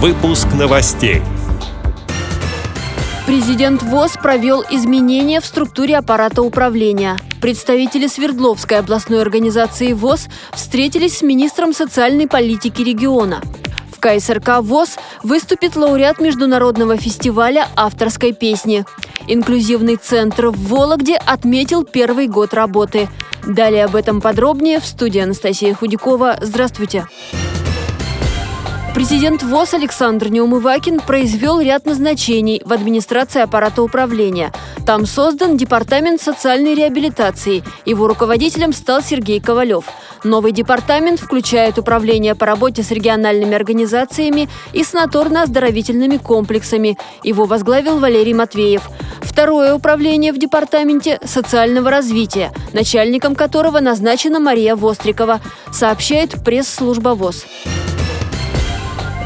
Выпуск новостей. Президент ВОЗ провел изменения в структуре аппарата управления. Представители Свердловской областной организации ВОЗ встретились с министром социальной политики региона. В КСРК ВОЗ выступит лауреат международного фестиваля авторской песни. Инклюзивный центр в Вологде отметил первый год работы. Далее об этом подробнее в студии Анастасия Худякова. Здравствуйте. Здравствуйте. Президент ВОЗ Александр Неумывакин произвел ряд назначений в администрации аппарата управления. Там создан Департамент социальной реабилитации. Его руководителем стал Сергей Ковалев. Новый департамент включает управление по работе с региональными организациями и санаторно-оздоровительными комплексами. Его возглавил Валерий Матвеев. Второе управление в департаменте социального развития, начальником которого назначена Мария Вострикова, сообщает пресс-служба ВОЗ.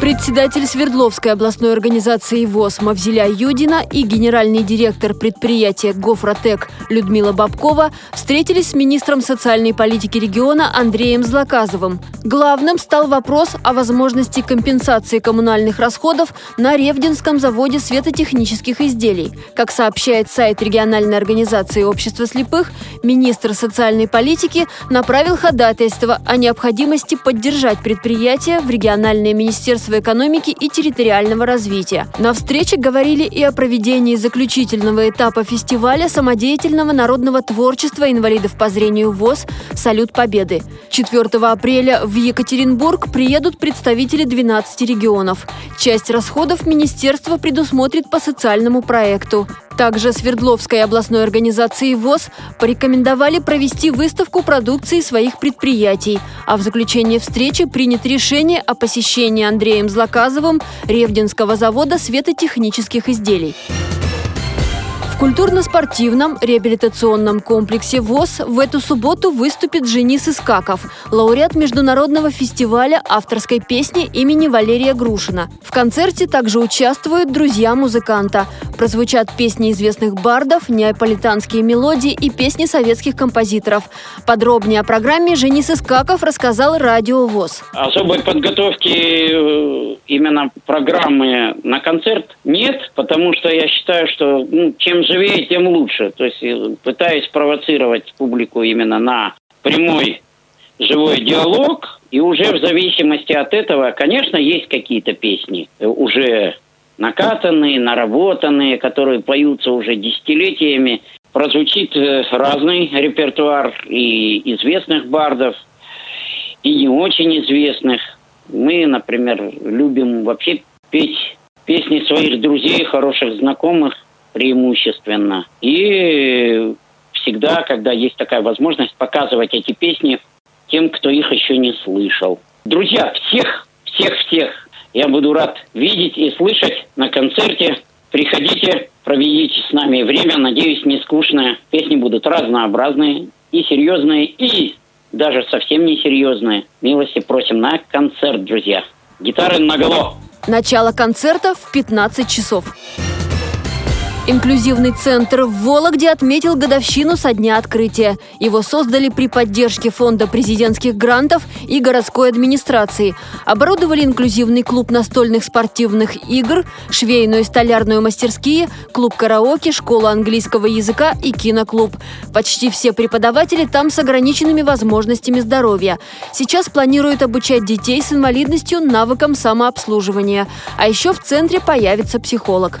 Председатель Свердловской областной организации ВОЗ Мавзеля Юдина и генеральный директор предприятия «Гофротек» Людмила Бабкова встретились с министром социальной политики региона Андреем Злаказовым. Главным стал вопрос о возможности компенсации коммунальных расходов на Ревдинском заводе светотехнических изделий. Как сообщает сайт региональной организации общества слепых, министр социальной политики направил ходатайство о необходимости поддержать предприятие в региональное министерство Министерства экономики и территориального развития. На встрече говорили и о проведении заключительного этапа фестиваля самодеятельного народного творчества инвалидов по зрению ВОЗ «Салют Победы». 4 апреля в Екатеринбург приедут представители 12 регионов. Часть расходов министерство предусмотрит по социальному проекту. Также Свердловской областной организации ВОЗ порекомендовали провести выставку продукции своих предприятий, а в заключение встречи принято решение о посещении Андреем Злаказовым Ревдинского завода светотехнических изделий. В культурно-спортивном реабилитационном комплексе ВОЗ в эту субботу выступит Женис Искаков, лауреат международного фестиваля авторской песни имени Валерия Грушина. В концерте также участвуют друзья музыканта. Прозвучат песни известных бардов, неаполитанские мелодии и песни советских композиторов. Подробнее о программе Женис Искаков рассказал Радио ВОЗ. Особой подготовки э, именно программы на концерт нет, потому что я считаю, что ну, чем живее, тем лучше. То есть э, пытаюсь провоцировать публику именно на прямой живой диалог, и уже в зависимости от этого, конечно, есть какие-то песни э, уже накатанные, наработанные, которые поются уже десятилетиями. Прозвучит э, разный репертуар и известных бардов, и не очень известных. Мы, например, любим вообще петь песни своих друзей, хороших знакомых, преимущественно. И всегда, когда есть такая возможность, показывать эти песни тем, кто их еще не слышал. Друзья, всех, всех-всех я буду рад видеть и слышать на концерте. Приходите, проведите с нами время. Надеюсь, не скучное. Песни будут разнообразные и серьезные, и даже совсем несерьезные. Милости просим на концерт, друзья. Гитары наголо. Начало концерта в 15 часов. Инклюзивный центр в Вологде отметил годовщину со дня открытия. Его создали при поддержке Фонда президентских грантов и городской администрации. Оборудовали инклюзивный клуб настольных спортивных игр, швейную и столярную мастерские, клуб караоке, школу английского языка и киноклуб. Почти все преподаватели там с ограниченными возможностями здоровья. Сейчас планируют обучать детей с инвалидностью навыкам самообслуживания. А еще в центре появится психолог.